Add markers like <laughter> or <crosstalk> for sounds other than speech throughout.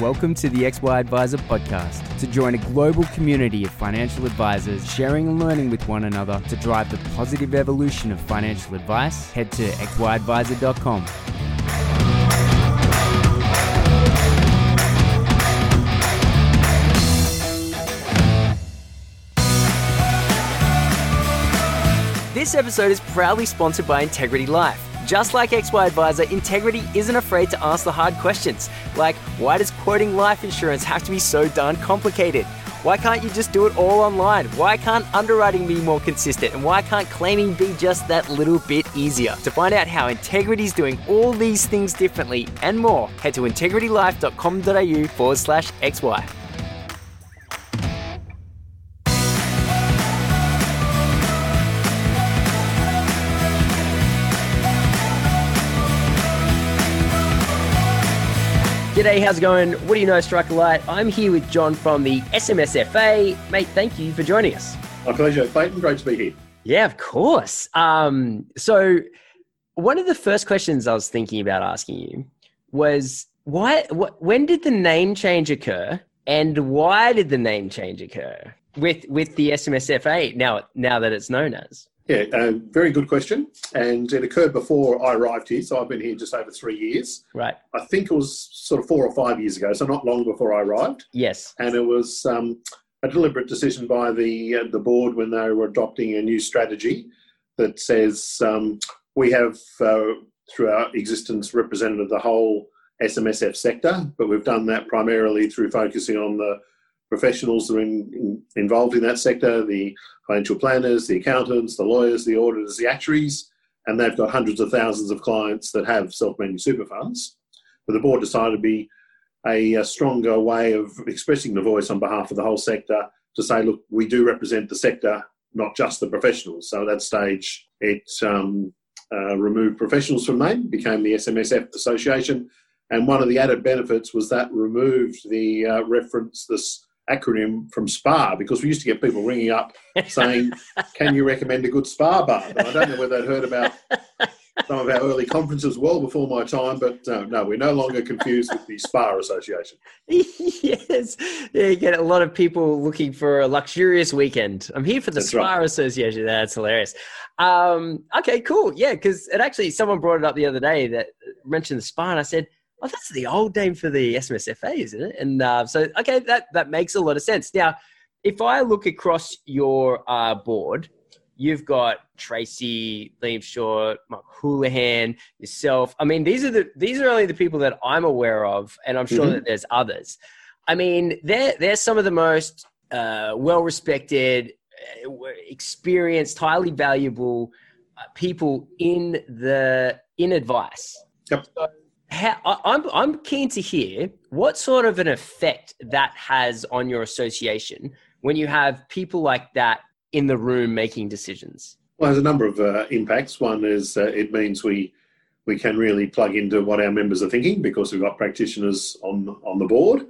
Welcome to the XY Adviser podcast. To join a global community of financial advisors sharing and learning with one another to drive the positive evolution of financial advice, head to xyadviser.com. This episode is proudly sponsored by Integrity Life. Just like XY Adviser, Integrity isn't afraid to ask the hard questions, like why does quoting life insurance have to be so darn complicated? Why can't you just do it all online? Why can't underwriting be more consistent? And why can't claiming be just that little bit easier? To find out how Integrity is doing all these things differently and more, head to integritylife.com.au forward slash XY. G'day, how's it going? What do you know, Strike a Light? I'm here with John from the SMSFA. Mate, thank you for joining us. My pleasure, Clayton. Great to be here. Yeah, of course. Um, so, one of the first questions I was thinking about asking you was why, wh- when did the name change occur, and why did the name change occur with with the SMSFA now now that it's known as? Yeah, uh, very good question. And it occurred before I arrived here. So I've been here just over three years. Right. I think it was sort of four or five years ago, so not long before I arrived. Yes. And it was um, a deliberate decision by the uh, the board when they were adopting a new strategy that says um, we have, uh, through our existence, represented the whole SMSF sector, but we've done that primarily through focusing on the professionals that are in, in, involved in that sector, the financial planners, the accountants, the lawyers, the auditors, the actuaries, and they've got hundreds of thousands of clients that have self-managed super funds. But the board decided to be a, a, stronger way of expressing the voice on behalf of the whole sector to say, look, we do represent the sector, not just the professionals. So at that stage, it um, uh, removed professionals from name, became the SMSF Association, and one of the added benefits was that removed the uh, reference, this acronym from SPA because we used to get people ringing up saying, "Can you recommend a good SPA bar?" And I don't know whether they'd heard about some of our early conferences well before my time, but uh, no, we're no longer confused with the SPA Association. <laughs> yes, yeah, you get a lot of people looking for a luxurious weekend. I'm here for the That's SPA right. Association. That's hilarious. Um, okay, cool. Yeah, because it actually someone brought it up the other day that mentioned the SPA, and I said oh, that's the old name for the SMSFA, isn't it? And uh, so, okay, that, that makes a lot of sense. Now, if I look across your uh, board, you've got Tracy, Liam Shorte, Mark Houlihan, yourself. I mean, these are the these are only the people that I'm aware of, and I'm sure Mhm. that there's others. I mean, they're they're some of the most uh, well respected, uh, experienced, highly valuable uh, people in the in advice. Yep. So I'm I'm keen to hear what sort of an effect that has on your association when you have people like that in the room making decisions. Well, there's a number of uh, impacts. One is uh, it means we we can really plug into what our members are thinking because we've got practitioners on on the board,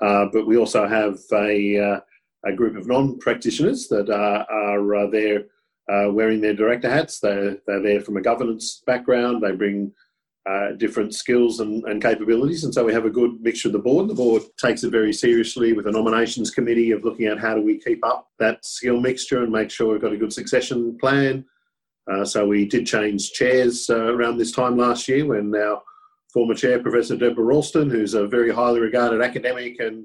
uh, but we also have a uh, a group of non-practitioners that are, are uh, there uh, wearing their director hats. They're they're there from a governance background. They bring uh, different skills and, and capabilities, and so we have a good mixture of the board. The board takes it very seriously with a nominations committee of looking at how do we keep up that skill mixture and make sure we've got a good succession plan. Uh, so we did change chairs uh, around this time last year when our former chair, Professor Deborah Ralston, who's a very highly regarded academic and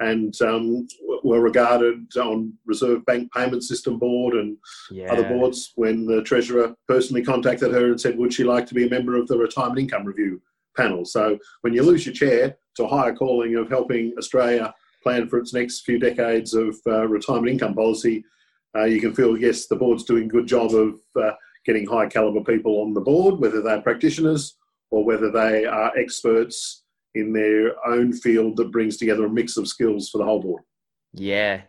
and um, well regarded on Reserve Bank Payment System Board and Yeah. other boards, when the treasurer personally contacted her and said, "Would she like to be a member of the Retirement Income Review panel?" So when you lose your chair to a higher calling of helping Australia plan for its next few decades of uh, retirement income policy, uh, you can feel yes, the board's doing a good job of uh, getting high caliber people on the board, whether they're practitioners or whether they are experts in their own field that brings together a mix of skills for the whole board. Yeah.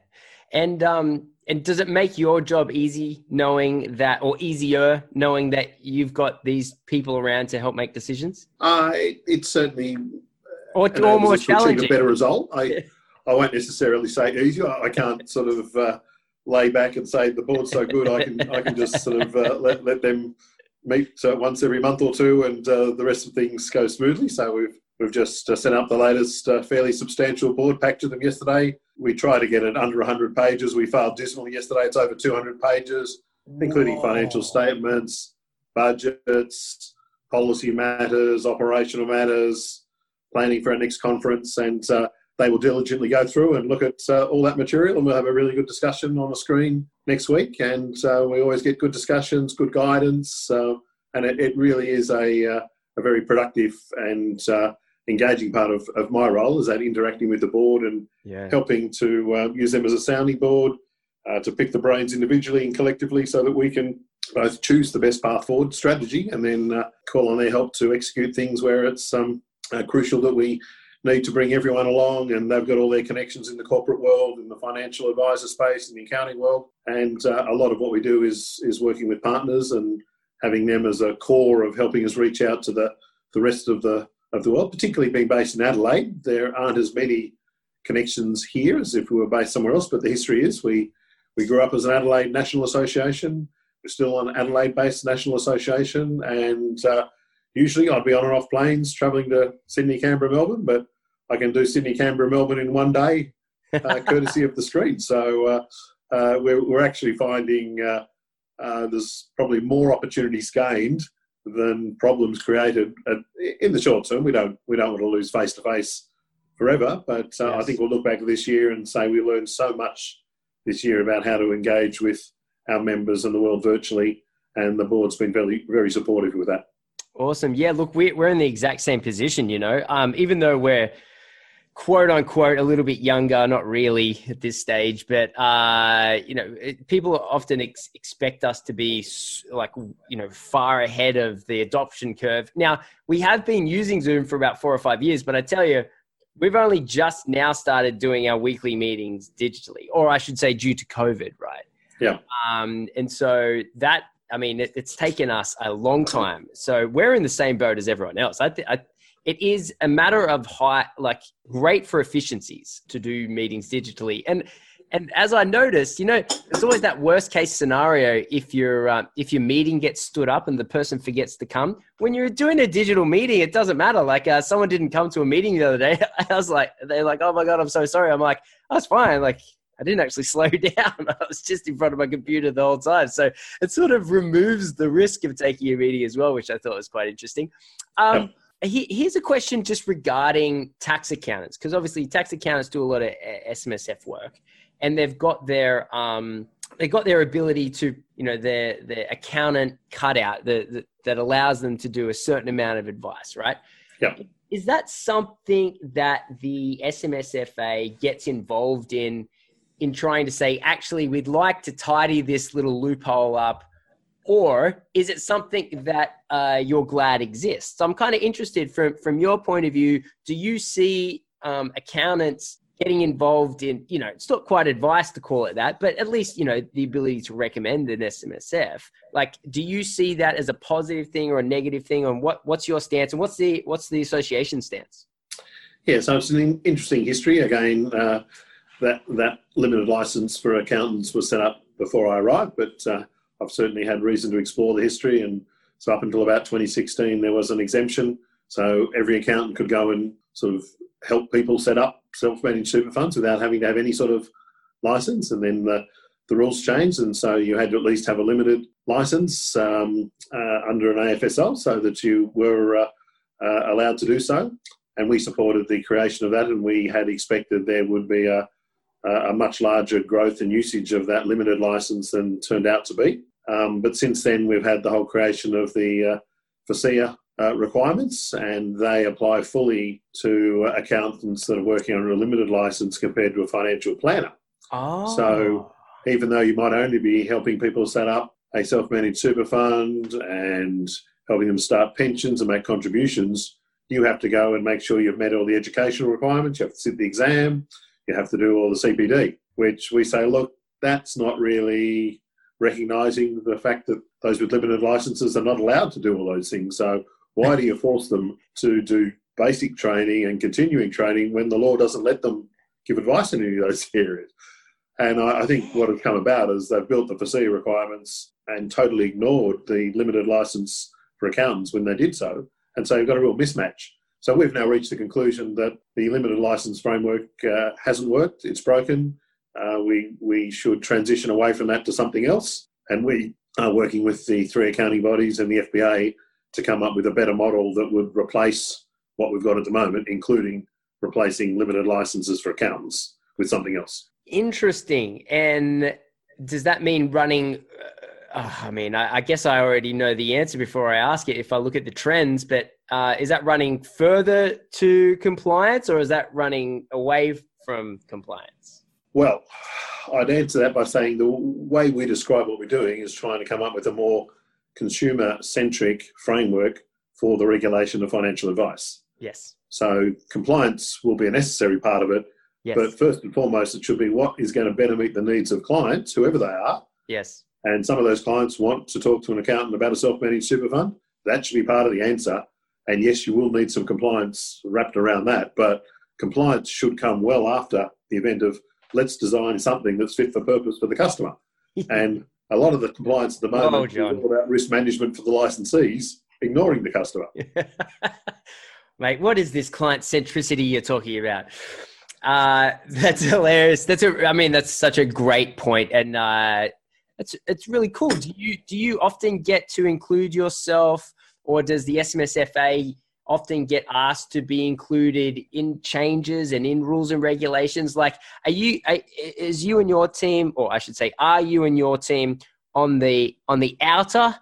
And um and does it make your job easy knowing that or easier knowing that you've got these people around to help make decisions? Uh, it, it's certainly Or, or more achieve a better result. I, I won't necessarily say easy. I, I can't sort of uh, lay back and say the board's so good. I can I can just sort of uh, let let them meet uh, once every month or two, and uh, the rest of things go smoothly. So we've We've just uh, sent up the latest uh, fairly substantial board pack to them yesterday. We try to get it under 100 pages. We failed dismally yesterday. It's over 200 pages, including Whoa. financial statements, budgets, policy matters, operational matters, planning for our next conference. And uh, they will diligently go through and look at uh, all that material, and we'll have a really good discussion on the screen next week. And uh, we always get good discussions, good guidance, uh, and it, it, really is a, uh, a very productive and uh, engaging part of, of my role is that interacting with the board and yeah. helping to uh, use them as a sounding board to pick the brains individually and collectively so that we can both choose the best path forward strategy and then call on their help to execute things where it's um, crucial that we need to bring everyone along, and they've got all their connections in the corporate world, in the financial advisor space, in the accounting world, and uh, a lot of what we do is is working with partners and having them as a core of helping us reach out to the the rest of the of the world, particularly being based in Adelaide. There aren't as many connections here as if we were based somewhere else, but the history is we we grew up as an Adelaide National Association. We're still an Adelaide-based national association, and uh, usually I'd be on and off planes travelling to Sydney, Canberra, Melbourne, but I can do Sydney, Canberra, Melbourne in one day, uh, <laughs> courtesy of the screen. So uh, uh, we're, we're, actually finding uh, uh, there's probably more opportunities gained than problems created at, in the short term. We don't we don't want to lose face to face forever, but uh, yes. I think we'll look back this year and say we learned so much this year about how to engage with our members and the world virtually, and the board's been very very supportive with that. Awesome. Yeah, look, we're, we're in the exact same position, you know, um, even though we're quote unquote a little bit younger, not really at this stage, but, uh, you know, it, people often ex- expect us to be like, you know, far ahead of the adoption curve. Now, we have been using Zoom for about four or five years, but I tell you, we've only just now started doing our weekly meetings digitally, or I should say, due to COVID, right? Yeah. Um, and so that I mean, it, it's taken us a long time. So we're in the same boat as everyone else. I, th- I it is a matter of high, like great for efficiencies to do meetings digitally. And and as I noticed, you know, there's always that worst case scenario if your uh, if your meeting gets stood up and the person forgets to come. When you're doing a digital meeting, it doesn't matter. Like uh, someone didn't come to a meeting the other day. <laughs> I was like, they're like, oh my god, I'm so sorry. I'm like, that's fine. Like I didn't actually <laughs> slow down. I was just in front of my computer the whole time. So it sort of removes the risk of taking a meeting as well, which I thought was quite interesting. Um, Here's a question just regarding tax accountants, because obviously tax accountants do a lot of SMSF work, and they've got their um, they got their ability to you know their their accountant cutout that that allows them to do a certain amount of advice, right? Yeah. Is that something that the SMSFA gets involved in in trying to say, actually, we'd like to tidy this little loophole up? Or is it something that uh, you're glad exists? So I'm kind of interested from, from your point of view. Do you see um, accountants getting involved in, you know, it's not quite advice to call it that, but at least, you know, the ability to recommend an SMSF. Like, do you see that as a positive thing or a negative thing? And what, what's your stance and what's the, what's the association stance? Yeah, so it's an interesting history. Again, uh, that that limited license for accountants was set up before I arrived, but uh, I've certainly had reason to explore the history. And so up until about 2016, there was an exemption, so every accountant could go and sort of help people set up self-managed super funds without having to have any sort of license. And then the the rules changed, and so you had to at least have a limited license um, uh, under an AFSL so that you were uh, uh, allowed to do so. And we supported the creation of that, and we had expected there would be a a much larger growth and usage of that limited license than turned out to be. Um, but since then, we've had the whole creation of the uh, FASEA uh, requirements, and they apply fully to accountants that are working under a limited license compared to a financial planner. Oh. So even though you might only be helping people set up a self-managed super fund and helping them start pensions and make contributions, you have to go and make sure you've met all the educational requirements. You have to sit the exam you have to do all the CPD, which we say, look, that's not really recognising the fact that those with limited licenses are not allowed to do all those things. So why do you force them to do basic training and continuing training when the law doesn't let them give advice in any of those <laughs> areas? And I, think what has come about is they've built the FASEA requirements and totally ignored the limited license for accountants when they did so. And so you've got a real mismatch. So we've now reached the conclusion that the limited license framework uh, hasn't worked. It's broken. Uh, we we should transition away from that to something else, and we are working with the three accounting bodies and the FPA to come up with a better model that would replace what we've got at the moment, including replacing limited licenses for accountants with something else. Interesting. And does that mean running? Uh, I mean, I, I, guess I already know the answer before I ask it if I look at the trends, but uh, is that running further to compliance or is that running away from compliance? Well, I'd answer that by saying the way we describe what we're doing is trying to come up with a more consumer centric framework for the regulation of financial advice. Yes. So compliance will be a necessary part of it. Yes. But first and foremost, it should be what is going to better meet the needs of clients, whoever they are. Yes. And some of those clients want to talk to an accountant about a self managed super fund. That should be part of the answer. And yes, you will need some compliance wrapped around that. But compliance should come well after the event of let's design something that's fit for purpose for the customer. <laughs> and a lot of the compliance at the moment oh, is all about risk management for the licensees, ignoring the customer. <laughs> Mate, what is this client centricity you're talking about? Uh, <laughs> that's hilarious. That's a, I mean, that's such a great point, and uh, it's it's really cool. Do you do you often get to include yourself, or does the SMSFA often get asked to be included in changes and in rules and regulations? Like, are you is you and your team, or I should say, are you and your team on the on the outer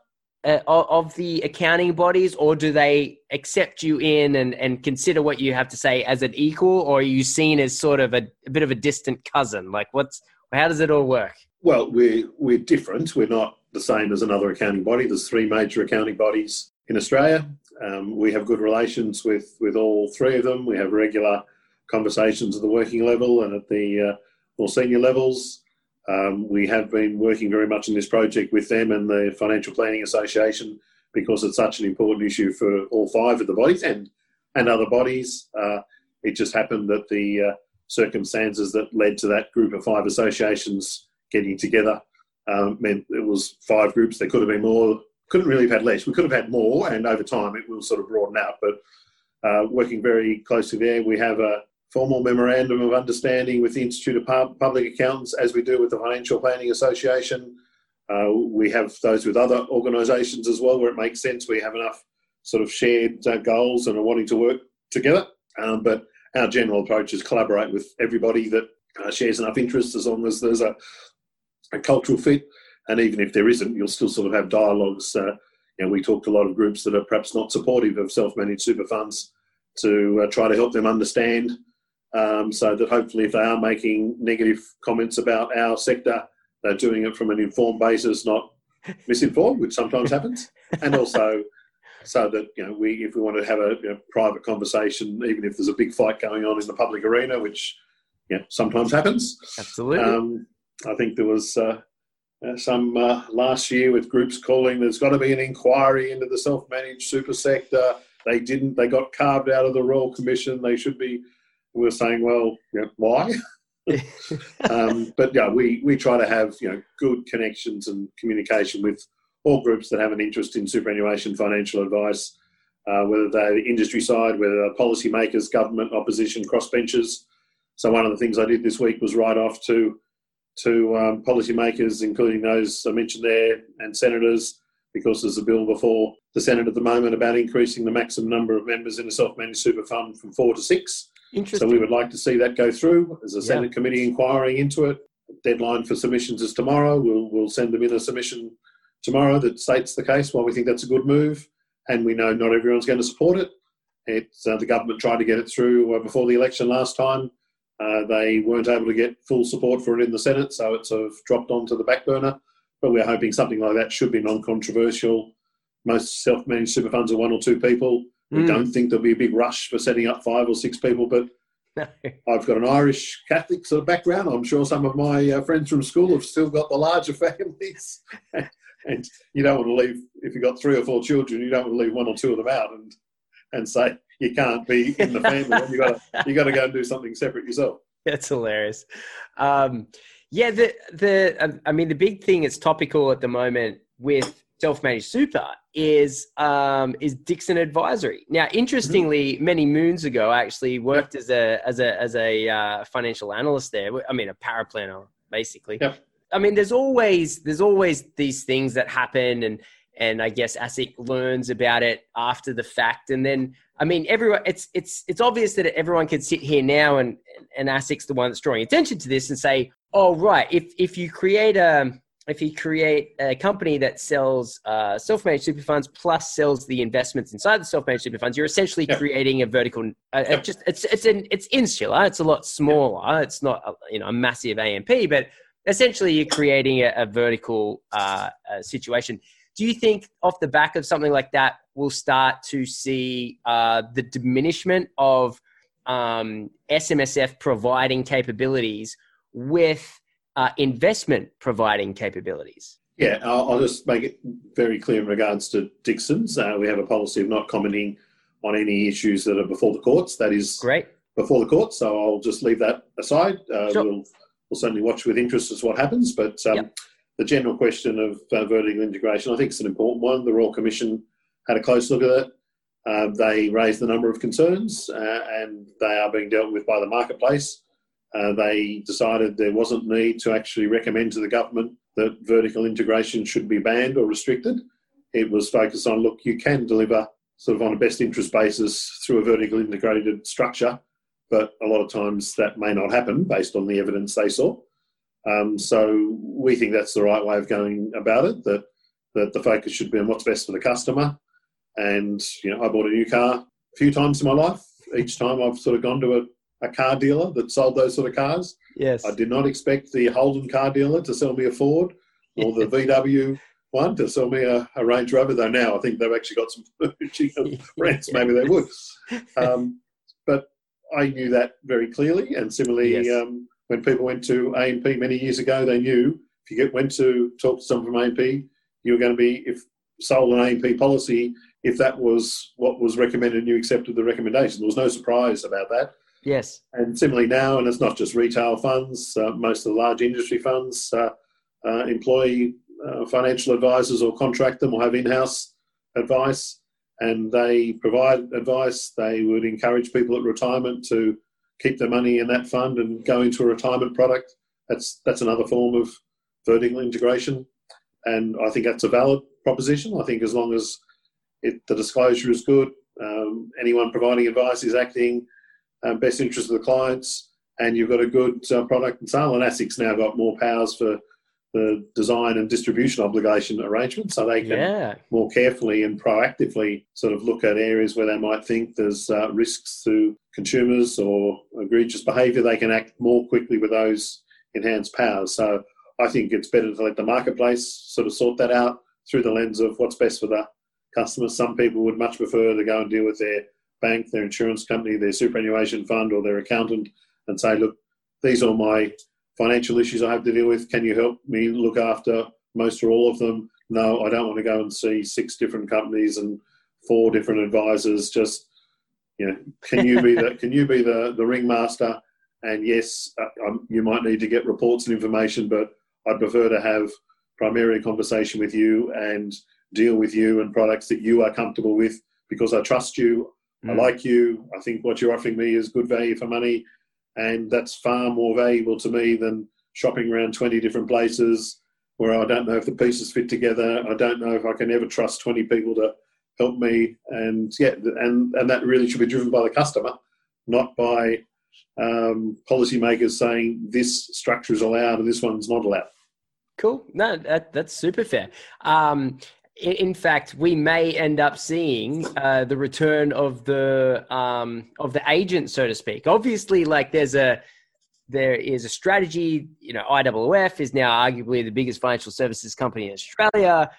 uh, of the accounting bodies, or do they accept you in and, and consider what you have to say as an equal, or are you seen as sort of a, a bit of a distant cousin? Like, what's how does it all work? Well, we're we're different. We're not the same as another accounting body. There's three major accounting bodies in Australia. Um, we have good relations with, with all three of them. We have regular conversations at the working level and at the uh, more senior levels. Um, we have been working very much in this project with them and the Financial Planning Association because it's such an important issue for all five of the bodies and, and other bodies. Uh, it just happened that the uh, circumstances that led to that group of five associations getting together um, meant it was five groups. There could have been more couldn't really have had less. We could have had more, and over time it will sort of broaden out. But uh, working very closely there, we have a formal memorandum of understanding with the Institute of Public Accountants, as we do with the Financial Planning Association. Uh, we have those with other organisations as well, where it makes sense. We have enough sort of shared uh, goals and are wanting to work together. Um, but our general approach is collaborate with everybody that uh, shares enough interest, as long as there's a, a cultural fit and even if there isn't, you'll still sort of have dialogues. Uh, you know, we talk to a lot of groups that are perhaps not supportive of self-managed super funds to uh, try to help them understand, um, so that hopefully, if they are making negative comments about our sector, they're doing it from an informed basis, not <laughs> misinformed, which sometimes happens, and also so that you know we if we want to have a you know, private conversation, even if there's a big fight going on in the public arena, which yeah sometimes happens. Absolutely. Um, I think there was uh, uh, some uh, last year with groups calling there's got to be an inquiry into the self-managed super sector. They didn't. They got carved out of the Royal Commission. They should be. We are saying, well, you know, why? <laughs> um, but yeah, we we try to have you know good connections and communication with all groups that have an interest in superannuation financial advice, uh, whether they're the industry side, whether they're policymakers, government, opposition, crossbenchers. So one of the things I did this week was write off to to um, policymakers, including those I mentioned there, and senators, because there's a bill before the Senate at the moment about increasing the maximum number of members in a self-managed super fund from four to six. So we would like to see that go through. There's a yeah. Senate committee inquiring into it. Deadline for submissions is tomorrow. We'll, we'll send them in a submission tomorrow that states the case. Why we think that's a good move, and we know not everyone's going to support it. It's uh, the government tried to get it through uh, before the election last time uh, they weren't able to get full support for it in the Senate, so it's sort of dropped onto the back burner. But we're hoping something like that should be non controversial. Most self managed super funds are one or two people. We mm. don't think there'll be a big rush for setting up five or six people, but <laughs> I've got an Irish Catholic sort of background. I'm sure some of my uh, friends from school have still got the larger <laughs> families. <laughs> and you don't want to leave, if you've got three or four children, you don't want to leave one or two of them out and, and say, you can't be in the family. you got to you got to go and do something separate yourself. <laughs> That's hilarious. Um, yeah, the the I mean the big thing is topical at the moment with self-managed super is um, is Dixon Advisory. Now, interestingly, mm-hmm. many moons ago, I actually worked as a as a as a uh, financial analyst there. I mean, a paraplanner, basically. Yep. I mean, there's always there's always these things that happen, and and I guess ASIC learns about it after the fact, and then I mean, everyone it's it's it's obvious that everyone can sit here now, and and ASIC's the one that's drawing attention to this and say, oh right, if if you create a if you create a company that sells uh, self-managed super funds plus sells the investments inside the self-managed super funds, you're essentially yeah. creating a vertical. Uh, yeah. Just it's it's an it's insular. It's a lot smaller. Yeah. It's not a, you know a massive AMP, but essentially you're creating a, a vertical uh, uh, situation. Do you think off the back of something like that, we'll start to see uh, the diminishment of um, SMSF providing capabilities with uh, investment providing capabilities? Yeah, I'll, I'll, just make it very clear in regards to Dixon's. Uh, we have a policy of not commenting on any issues that are before the courts. That is great before the courts. So I'll just leave that aside. Uh, sure. we'll, we'll certainly watch with interest as what happens. But um, yep. The general question of uh, vertical integration, I think, is an important one. The Royal Commission had a close look at it. Uh, they raised a number of concerns, uh, and they are being dealt with by the marketplace. Uh, they decided there wasn't need to actually recommend to the government that vertical integration should be banned or restricted. It was focused on look, you can deliver sort of on a best interest basis through a vertical integrated structure, but a lot of times that may not happen based on the evidence they saw. Um, so we think that's the right way of going about it. That that the focus should be on what's best for the customer. And you know, I bought a new car a few times in my life. Each time I've sort of gone to a a car dealer that sold those sort of cars. Yes. I did not expect the Holden car dealer to sell me a Ford or the <laughs> VW one to sell me a, a, Range Rover, though now I think they've actually got some <laughs> <laughs> rents, maybe they would. Um, but I knew that very clearly. And similarly, yes. um, when people went to AMP many years ago, they knew if you get, went to talk to someone from AMP, you were going to be, if sold an AMP policy, if that was what was recommended and you accepted the recommendation. There was no surprise about that. Yes. And similarly now, and it's not just retail funds, uh, most of the large industry funds uh, uh, employ uh, financial advisors or contract them or have in house advice and they provide advice. They would encourage people at retirement to keep their money in that fund and go into a retirement product. That's, that's another form of vertical integration. And I think that's a valid proposition. I think as long as it, the disclosure is good, um, anyone providing advice is acting um, best interest of the clients, and you've got a good uh, product and sale. And ASIC's now got more powers for the design and distribution obligation arrangement, so they can yeah. more carefully and proactively sort of look at areas where they might think there's uh, risks to consumers or egregious behaviour. They can act more quickly with those enhanced powers. So I think it's better to let the marketplace sort of sort that out through the lens of what's best for the customer. Some people would much prefer to go and deal with their bank, their insurance company, their superannuation fund, or their accountant and say, look, these are my financial issues I have to deal with. Can you help me look after most or all of them? No, I don't want to go and see six different companies and four different advisors. Just, you know, can you be the <laughs> can you be the the ringmaster? And yes, uh, um, you might need to get reports and information, but I'd prefer to have primarily conversation with you and deal with you and products that you are comfortable with because I trust you. Mm. I like you. I think what you're offering me is good value for money. And that's far more valuable to me than shopping around 20 different places where I don't know if the pieces fit together. I don't know if I can ever trust 20 people to help me. And yeah, and, and that really should be driven by the customer, not by um, policymakers saying this structure is allowed and this one's not allowed. Cool. No, that, that's super fair. Um, in fact, we may end up seeing uh, the return of the um, of the agent, so to speak. Obviously, like there's a there is a strategy. You know, IOOF is now arguably the biggest financial services company in Australia.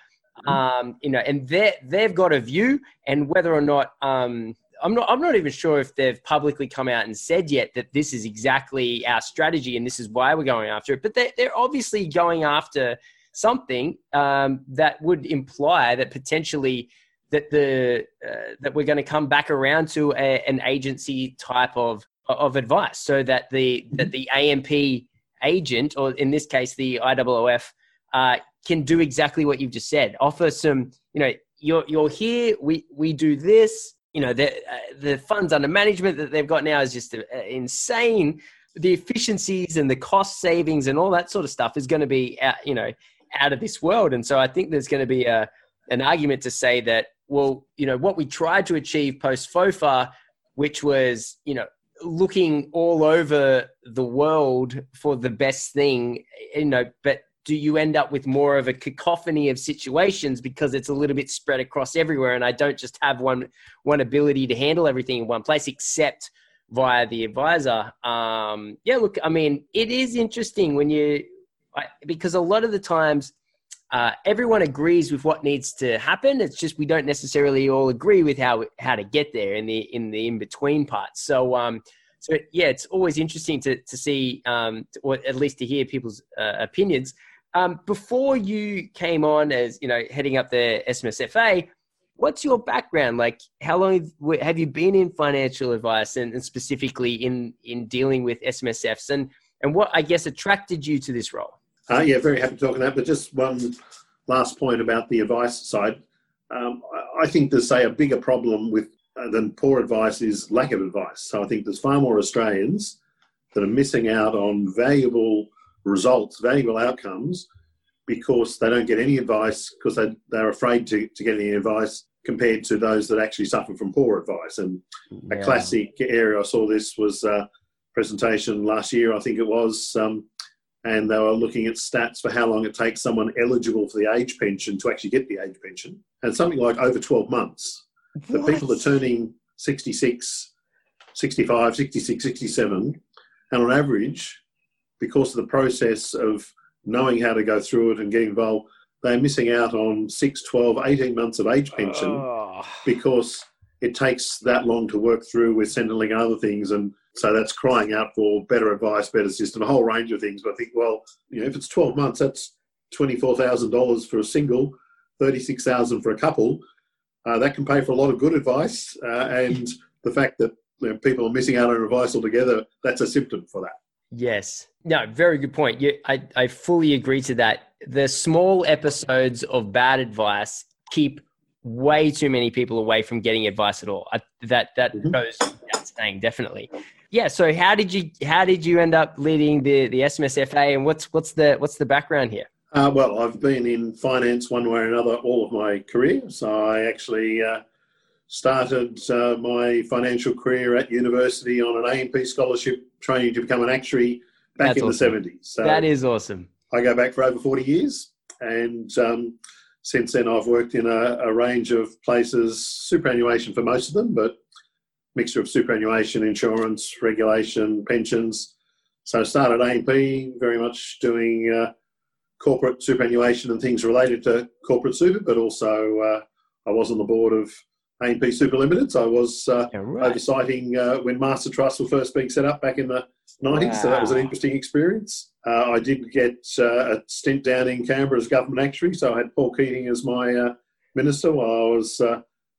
Mm-hmm. Um, you know, and they they've got a view, and whether or not um, I'm not I'm not even sure if they've publicly come out and said yet that this is exactly our strategy and this is why we're going after it. But they, they're obviously going after something um, that would imply that potentially that the uh, that we're going to come back around to a, an agency type of of advice, so that the that the AMP agent, or in this case the IOOF, uh, can do exactly what you've just said. Offer some, you know, you're you're here. We we do this. You know, the uh, the funds under management that they've got now is just uh, insane. The efficiencies and the cost savings and all that sort of stuff is going to be, out, you know, out of this world. And so I think there's going to be a an argument to say that, well, you know, what we tried to achieve post FOFA, which was, you know, looking all over the world for the best thing, you know, but do you end up with more of a cacophony of situations because it's a little bit spread across everywhere and I don't just have one one ability to handle everything in one place except via the advisor. Um, yeah, look, I mean, it is interesting when you because a lot of the times uh, everyone agrees with what needs to happen. It's just we don't necessarily all agree with how how to get there in the in the in between parts. So um, so yeah, it's always interesting to to see um, or at least to hear people's uh, opinions. Um, before you came on as you know heading up the SMSFA, what's your background? Like, how long have you been in financial advice and, and specifically in in dealing with SMSFs and and what I guess attracted you to this role? Uh, yeah, very happy to talk on that. But just one last point about the advice side. Um, I think there's, say, a bigger problem with uh, than poor advice is lack of advice. So I think there's far more Australians that are missing out on valuable results, valuable outcomes, because they don't get any advice because they, they're afraid to, to get any advice compared to those that actually suffer from poor advice. And yeah. a classic area I saw this was a presentation last year, I think it was, um, and they were looking at stats for how long it takes someone eligible for the age pension to actually get the age pension, and something like over 12 months. The people are turning 66, 65, 66, 67, and on average, because of the process of knowing how to go through it and getting involved, they're missing out on 6, 12, 18 months of age pension oh. because it takes that long to work through with Centrelink and other things. And so that's crying out for better advice, better system, a whole range of things. But I think, well, you know, if it's 12 months, that's $24,000 for a single, 36000 for a couple. Uh, that can pay for a lot of good advice. Uh, and the fact that you know, people are missing out on advice altogether, that's a symptom for that. Yes. No, very good point. You, I, I fully agree to that. The small episodes of bad advice keep way too many people away from getting advice at all. I, that that mm-hmm. goes without saying, definitely. Yeah. So how did you how did you end up leading the the SMSFA, and what's what's the what's the background here? Uh, well, I've been in finance one way or another all of my career. So I actually uh, started uh, my financial career at university on an AMP scholarship, training to become an actuary back That's in awesome. the 70s. So that is awesome. I go back for over 40 years, and um, since then I've worked in a, a range of places, superannuation for most of them, but mixture of superannuation, insurance, regulation, pensions. So I started AMP, very much doing uh, corporate superannuation and things related to corporate super, but also uh, I was on the board of AMP Super Limited. So I was uh, yeah, right. oversighting uh, when Master Trust were first being set up back in the 90s. Wow. So that was an interesting experience. Uh, I did get uh, a stint down in Canberra as government actuary. So I had Paul Keating as my minister while I was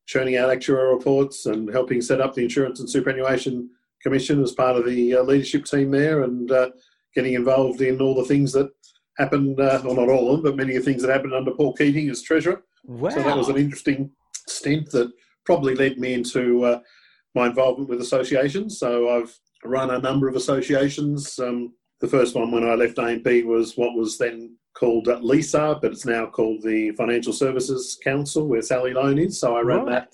churning out actuarial reports and helping set up the Insurance and Superannuation Commission as part of the uh, leadership team there and uh, getting involved in all the things that happened, uh, well, not all of them, but many of the things that happened under Paul Keating as Treasurer. Wow. So that was an interesting stint that probably led me into uh, my involvement with associations. So I've run a number of associations. Um, the first one when I left AMP was what was then called LISA, but it's now called the Financial Services Council, where Sally Loane is. So I ran right.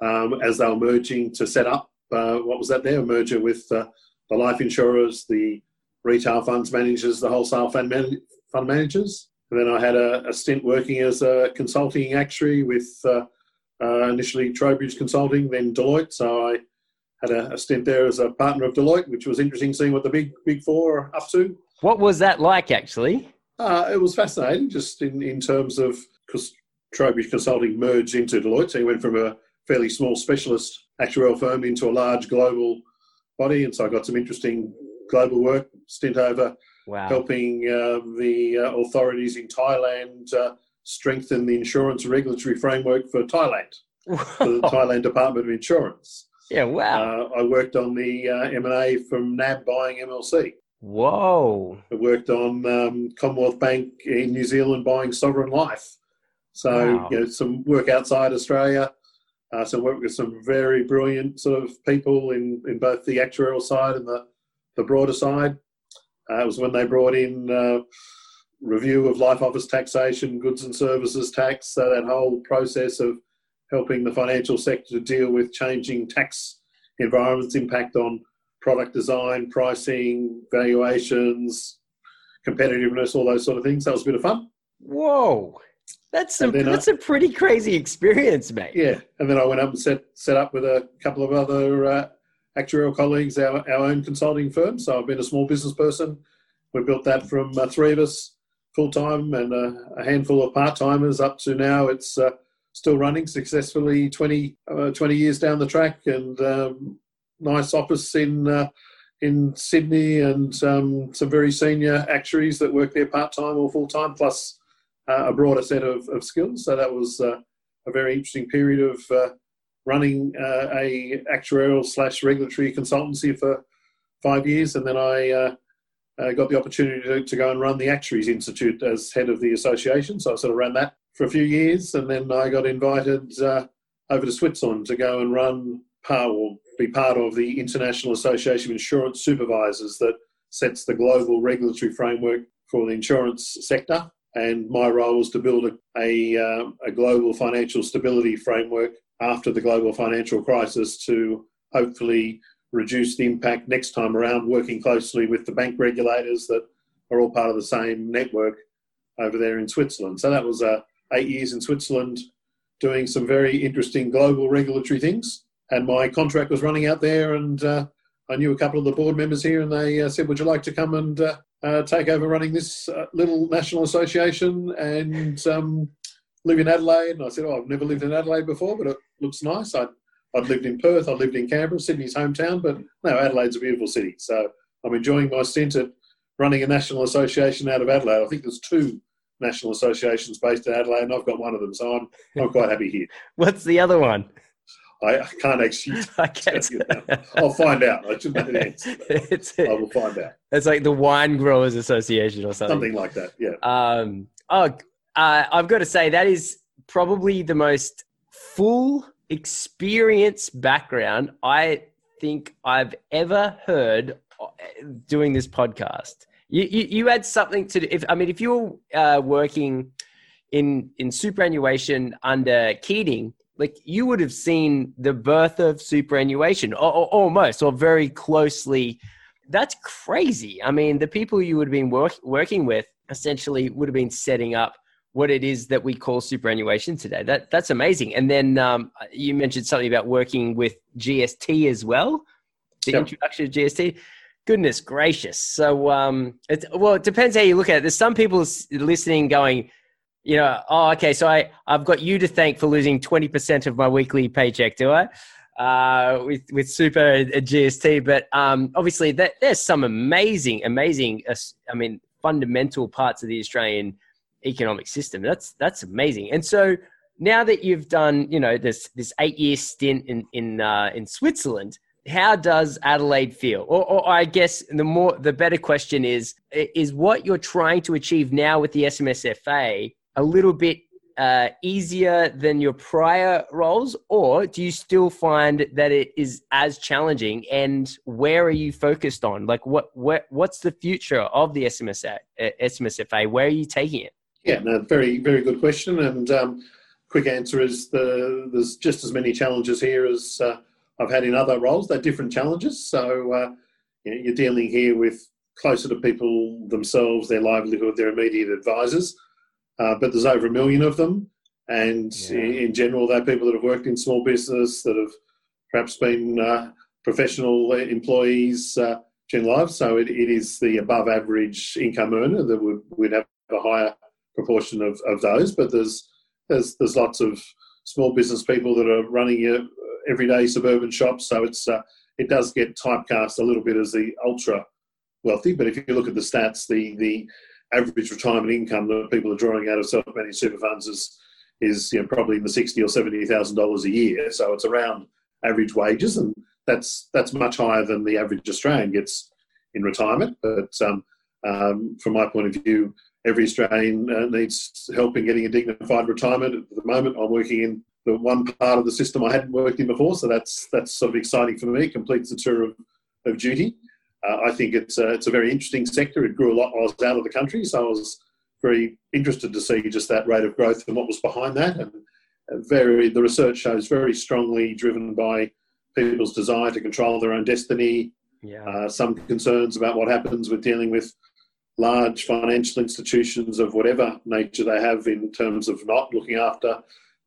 that um, as they were merging to set up uh, what was that there? A merger with uh, the life insurers, the retail funds managers, the wholesale fund, man- fund managers. And then I had a, a, stint working as a consulting actuary with uh, uh initially Trowbridge Consulting, then Deloitte. So I had a, a, stint there as a partner of Deloitte, which was interesting seeing what the big big four are up to. What was that like, actually? Uh, it was fascinating, just in, in terms of because Trowbridge Consulting merged into Deloitte, so he went from a fairly small specialist actuarial firm into a large global body, and so I got some interesting global work stint over wow. helping uh, the uh, authorities in Thailand uh, strengthen the insurance regulatory framework for Thailand, for the <laughs> Thailand Department of Insurance. Yeah, wow. Uh, I worked on the uh, M&A from NAB buying MLC. Whoa! I worked on um, Commonwealth Bank in New Zealand buying sovereign life. So wow. you know, some work outside Australia, uh, some work with some very brilliant sort of people in, in both the actuarial side and the, the broader side. Uh, it was when they brought in uh, review of life office taxation, goods and services tax, so that whole process of helping the financial sector to deal with changing tax environments, impact on product design, pricing, valuations, competitiveness, all those sort of things. That was a bit of fun. Whoa. That's a that's I, a pretty crazy experience, mate. Yeah, and then I went up and set set up with a couple of other uh, actuarial colleagues, our, our own consulting firm. So I've been a small business person. We built that from uh, three of us full time and a handful of part timers up to now. It's uh, still running successfully 20, uh, 20, years down the track and um, nice office in uh, in Sydney and um, some very senior actuaries that work there part time or full time, plus uh, a broader set of, of, skills. So that was uh, a very interesting period of uh, running uh, a actuarial slash regulatory consultancy for five years, and then I uh, got the opportunity to, to, go and run the Actuaries Institute as head of the association. So I sort of ran that for a few years, and then I got invited over to Switzerland to go and run or be part of the International Association of Insurance Supervisors that sets the global regulatory framework for the insurance sector and my role was to build a, a, uh, a, global financial stability framework after the global financial crisis to hopefully reduce the impact next time around, working closely with the bank regulators that are all part of the same network over there in Switzerland. So that was uh, eight years in Switzerland doing some very interesting global regulatory things. And my contract was running out there, and uh, I knew a couple of the board members here, and they uh, said, Would you like to come and uh, uh, take over running this uh, little national association and um, live in Adelaide. And I said, Oh, I've never lived in Adelaide before, but it looks nice. I'd, I'd lived in Perth, I'd lived in Canberra, Sydney's hometown, but no, Adelaide's a beautiful city. So I'm enjoying my stint at running a national association out of Adelaide. I think there's two national associations based in Adelaide, and I've got one of them, so I'm, I'm quite happy here. <laughs> What's the other one? I, I can't actually. <laughs> I'll find out. I should know the answer. It's, <laughs> I will find out. It's like the Wine Growers Association or something. Something like that. Yeah. Um. Oh, uh, I've got to say that is probably the most full experience background I think I've ever heard uh, doing this podcast. You, you, you had something to. If I mean, if you're uh, working in in superannuation under Keating like you would have seen the birth of superannuation or, or, almost or very closely. That's crazy. I mean the people you would have been work, working with essentially would have been setting up what it is that we call superannuation today. That that's amazing. And then um, you mentioned something about working with gst as well the yep. introduction of gst goodness gracious. So um, it, well it depends how you look at it. There's some people listening going you know, oh, okay, so I, I've got you to thank for losing 20% of my weekly paycheck, do I? Uh, with, with Super GST. But um, obviously, that, there's some amazing, amazing, uh, I mean, fundamental parts of the Australian economic system. That's, that's amazing. And so now that you've done, you know, this, this eight year stint in, in, uh, in Switzerland, how does Adelaide feel? Or, or, I guess the more the better question is is what you're trying to achieve now with the SMSFA a little bit uh, easier than your prior roles, or do you still find that it is as challenging? And where are you focused on? Like, what, what what's the future of the SMSA, uh, SMSFA? Where are you taking it? Yeah, no, very very good question. And um, quick answer is the, there's just as many challenges here as uh, I've had in other roles. They're different challenges. So uh, you know, you're dealing here with closer to people themselves, their livelihood, their immediate advisors uh, but there's over a million of them. And yeah. in general, they're people that have worked in small business, that have perhaps been uh, professional employees uh, in life. So it, it is the above average income earner that would, would have a higher proportion of, of those. But there's, there's, there's lots of small business people that are running your everyday suburban shops. So it's, uh, it does get typecast a little bit as the ultra wealthy. But if you look at the stats, the, the average retirement income that people are drawing out of self-managed super funds is is you know, probably in the sixty or seventy thousand dollars a year. So it's around average wages, and that's that's much higher than the average Australian gets in retirement. But um, um, from my point of view, every Australian uh, needs help in getting a dignified retirement. At the moment, I'm working in the one part of the system I hadn't worked in before, so that's that's sort of exciting for me. Completes the tour of, of duty. Uh, I think it's a, it's a very interesting sector. It grew a lot while I was out of the country, so I was very interested to see just that rate of growth and what was behind that. And very the research shows very strongly driven by people's desire to control their own destiny. Yeah. Uh, some concerns about what happens with dealing with large financial institutions of whatever nature they have in terms of not looking after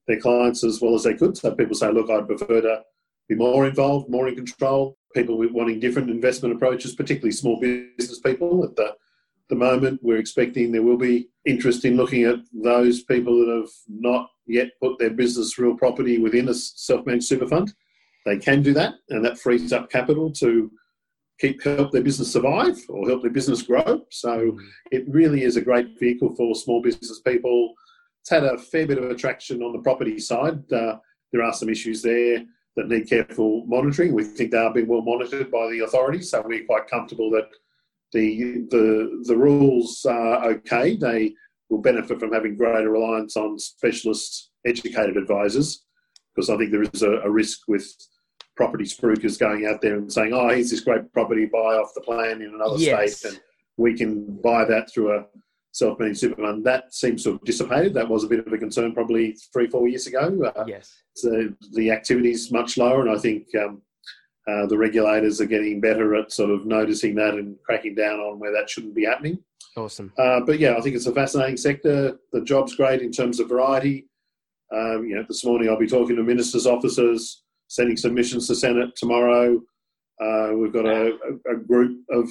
their clients as well as they could. So people say, look, I'd prefer to be more involved, more in control. People wanting different investment approaches, particularly small business people. At the, the moment, we're expecting there will be interest in looking at those people that have not yet put their business real property within a self-managed super fund. They can do that, and that frees up capital to keep help their business survive or help their business grow. So mm. it really is a great vehicle for small business people. It's had a fair bit of attraction on the property side. Uh, there are some issues there that need careful monitoring. We think they are being well monitored by the authorities, so we're quite comfortable that the the the rules are okay. They will benefit from having greater reliance on specialist educated advisors because I think there is a, a risk with property spruikers going out there and saying, "Oh, here's this great property, buy off the plan in another yes. state, and we can buy that through a self-managed super fund. That seems to have dissipated. That was a bit of a concern probably three, four years ago. Uh, yes, so the activity is much lower, and I think um, uh, the regulators are getting better at sort of noticing that and cracking down on where that shouldn't be happening. Awesome. Uh, but yeah, I think it's a fascinating sector. The job's great in terms of variety. Um, you know, this morning I'll be talking to ministers' officers, sending submissions to Senate tomorrow. Uh, we've got a, a group of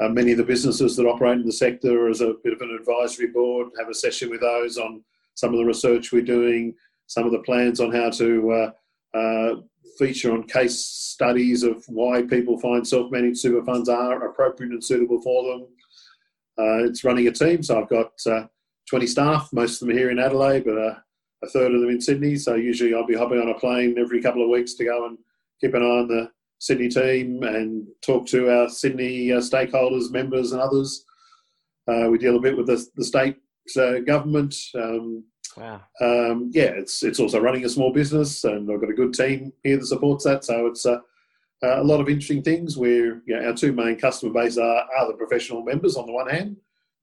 uh, uh, many of the businesses that operate in the sector as a bit of an advisory board, have a session with those on some of the research we're doing, some of the plans on how to uh, uh, feature on case studies of why people find self-managed super funds are appropriate and suitable for them. Uh, it's running a team, so I've got 20 staff, most of them here in Adelaide, but a third of them in Sydney. So usually I'll be hopping on a plane every couple of weeks to go and keep an eye on the Sydney team and talk to our Sydney uh, stakeholders, members, and others. Uh, we deal a bit with the, the state uh, government. Um, wow. Um, yeah, it's it's also running a small business, and I've got a good team here that supports that. So it's uh, a lot of interesting things. Where you know, our two main customer base are, are the professional members on the one hand.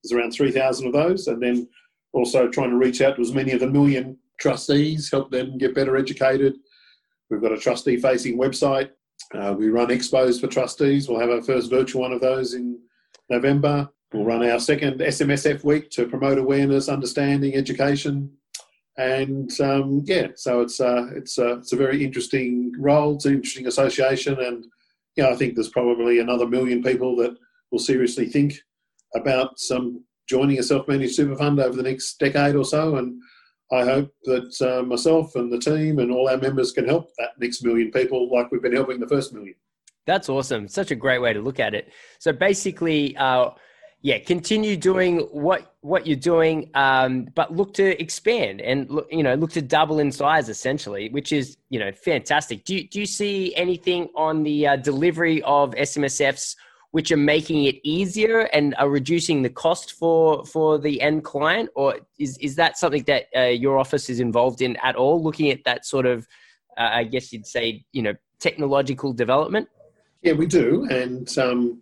There's around three thousand of those, and then also trying to reach out to as many of the million trustees, help them get better educated. We've got a trustee facing website. Uh, we run expos for trustees. We'll have our first virtual one of those in November. We'll run our second SMSF week to promote awareness, understanding, education, and um, yeah, so it's uh, it's uh, it's a very interesting role. It's an interesting association, and yeah, I think there's probably another million people that will seriously think about some joining a self-managed super fund over the next decade or so, and I hope that uh, myself and the team and all our members can help that next million people like we've been helping the first million. That's awesome. Such a great way to look at it. So basically, uh, yeah, continue doing what what you're doing, um, but look to expand and look, you know look to double in size essentially, which is you know fantastic. Do you, do you see anything on the uh, delivery of SMSFs which are making it easier and are reducing the cost for for the end client? Or is is that something that uh, your office is involved in at all looking at that sort of uh, i guess you'd say you know technological development? Yeah we do. And um,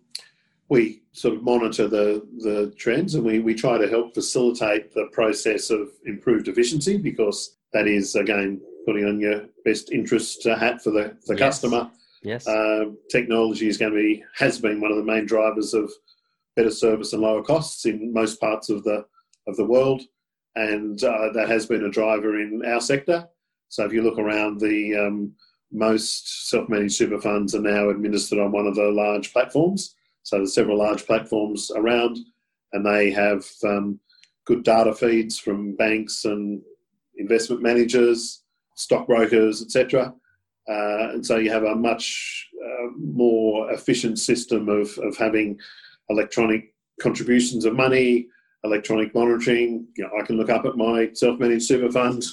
we sort of monitor the the trends and we, we try to help facilitate the process of improved efficiency because that is again putting on your best interest hat for the, the yes. customer Yes. Uh, technology is going to be has been one of the main drivers of better service and lower costs in most parts of the of the world, and uh, that has been a driver in our sector. So if you look around, the um, most self-managed super funds are now administered on one of the large platforms. So there's several large platforms around, and they have um, good data feeds from banks and investment managers, stockbrokers, etc. Uh, and so you have a much uh, more efficient system of, of having electronic contributions of money, electronic monitoring. You know, I can look up at my self-managed super fund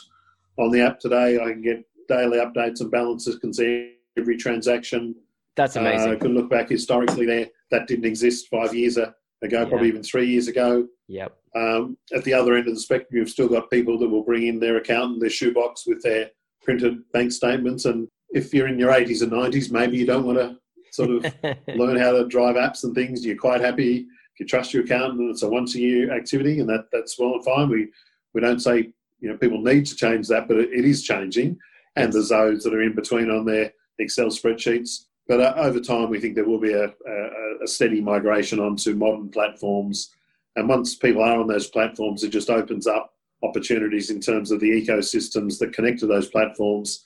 on the app today. I can get daily updates and balances, can see every transaction. That's amazing. Uh, I can look back historically there. that didn't exist five years ago, Yeah. probably even three years ago. Yep. Um, at the other end of the spectrum, you've still got people that will bring in their account and their shoebox with their printed bank statements. And if you're in your 80s and 90s, maybe you don't want to sort of <laughs> learn how to drive apps and things. You're quite happy if you trust your accountant it's a once a year activity, and that, that's well and fine. We we don't say you know people need to change that, but it, it is changing. And there's those that are in between on their Excel spreadsheets. But uh, over time, we think there will be a, a, a steady migration onto modern platforms. And once people are on those platforms, it just opens up opportunities in terms of the ecosystems that connect to those platforms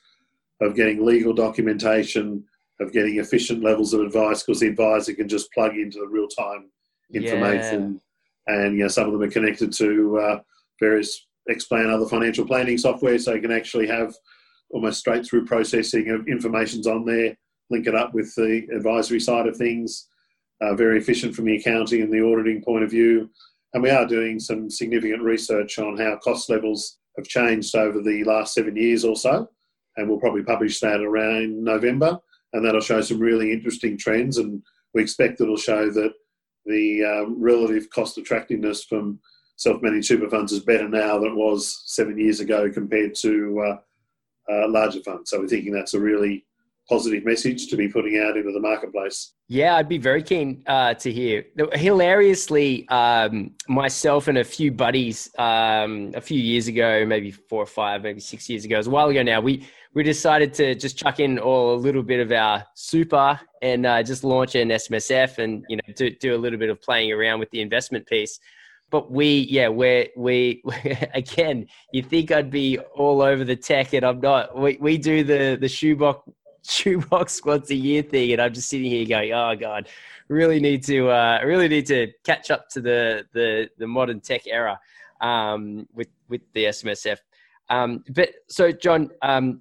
of getting legal documentation, of getting efficient levels of advice, because the advisor can just plug into the real time information. And you know, some of them are connected to uh, various Xplan other financial planning software, so you can actually have almost straight through processing of information's on there, link it up with the advisory side of things. Uh, very efficient from the accounting and the auditing point of view. And we are doing some significant research on how cost levels have changed over the last seven years or so. And we'll probably publish that around November. And that'll show some really interesting trends. And we expect it'll show that the um, relative cost attractiveness from self managed super funds is better now than it was seven years ago compared to uh, uh, larger funds. So we're thinking that's a really positive message to be putting out into the marketplace. Yeah, I'd be very keen uh, to hear. Hilariously, um, myself and a few buddies um, a few years ago, maybe four or five, maybe six years ago, it was a while ago now, we, we decided to just chuck in all a little bit of our super and uh, just launch an SMSF and, you know, do, do a little bit of playing around with the investment piece. But we, yeah, we're, we, <laughs> again, you think I'd be all over the tech and I'm not. We, we do the, the shoebox <laughs> shoebox squads a year thing, and I'm just sitting here going, "Oh God, really need to uh, really need to catch up to the the, the modern tech era um, with with the SMSF." Um, but so, John, um,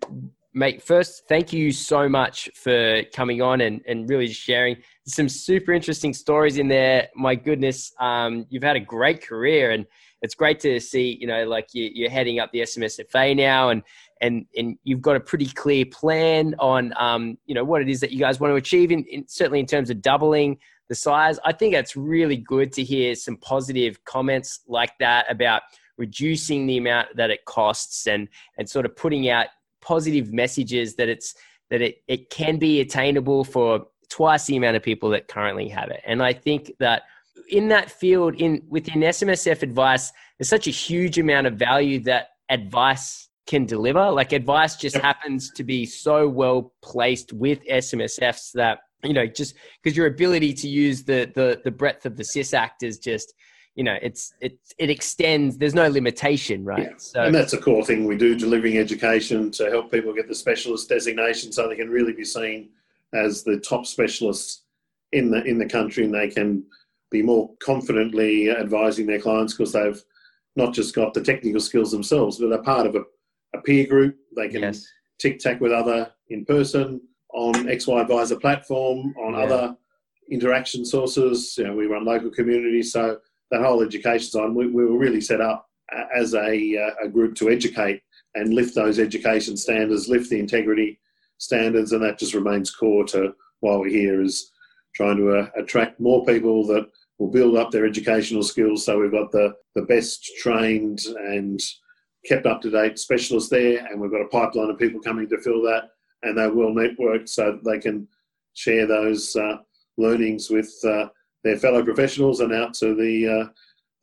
mate, first, thank you so much for coming on and and really sharing some super interesting stories in there. My goodness, um, you've had a great career and. It's great to see, you know, like you, you're heading up the SMSFA now, and and and you've got a pretty clear plan on um, you know what it is that you guys want to achieve in, in, certainly in terms of doubling the size i think that's really good to hear some positive comments like that about reducing the amount that it costs and and sort of putting out positive messages that it's that it, it can be attainable for twice the amount of people that currently have it and i think that in that field in within smsf advice there's such a huge amount of value that advice can deliver. Like advice just Yep. happens to be so well placed with SMSFs that you know just because your ability to use the the the breadth of the SIS Act is just you know it's it it extends. There's no limitation, right? Yeah. So and that's a core thing we do delivering education to help people get the specialist designation so they can really be seen as the top specialists in the in the country and they can be more confidently advising their clients because they've not just got the technical skills themselves but they're part of a, a peer group they can yes, tic tac with other in person on XY Adviser platform, on Yeah. other interaction sources. You know, we run local communities, so that whole education side, we, we were really set up as a, uh, a group to educate and lift those education standards, lift the integrity standards, and that just remains core to why we're here is trying to uh, attract more people that will build up their educational skills. So we've got the, the best trained and kept up to date specialists there, and we've got a pipeline of people coming to fill that, and they will network so they can share those uh, learnings with uh, their fellow professionals and out to the uh,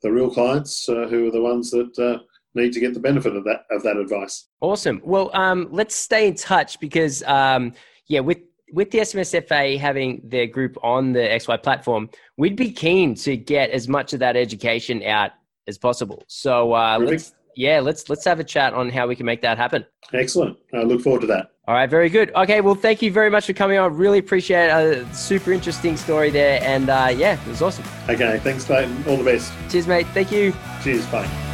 the real clients uh, who are the ones that uh, need to get the benefit of that of that advice. awesome. Well, um, let's stay in touch because um, yeah, with with the SMSFA having their group on the XY platform, we'd be keen to get as much of that education out as possible. So uh, let's yeah, let's let's have a chat on how we can make that happen. Excellent. I look forward to that. All right, very good. Okay, well, thank you very much for coming on. Really appreciate it. A super interesting story there, and uh, yeah, it was awesome. Okay. Thanks, Clayton. All the best. Cheers, mate. Thank you. Cheers. Bye.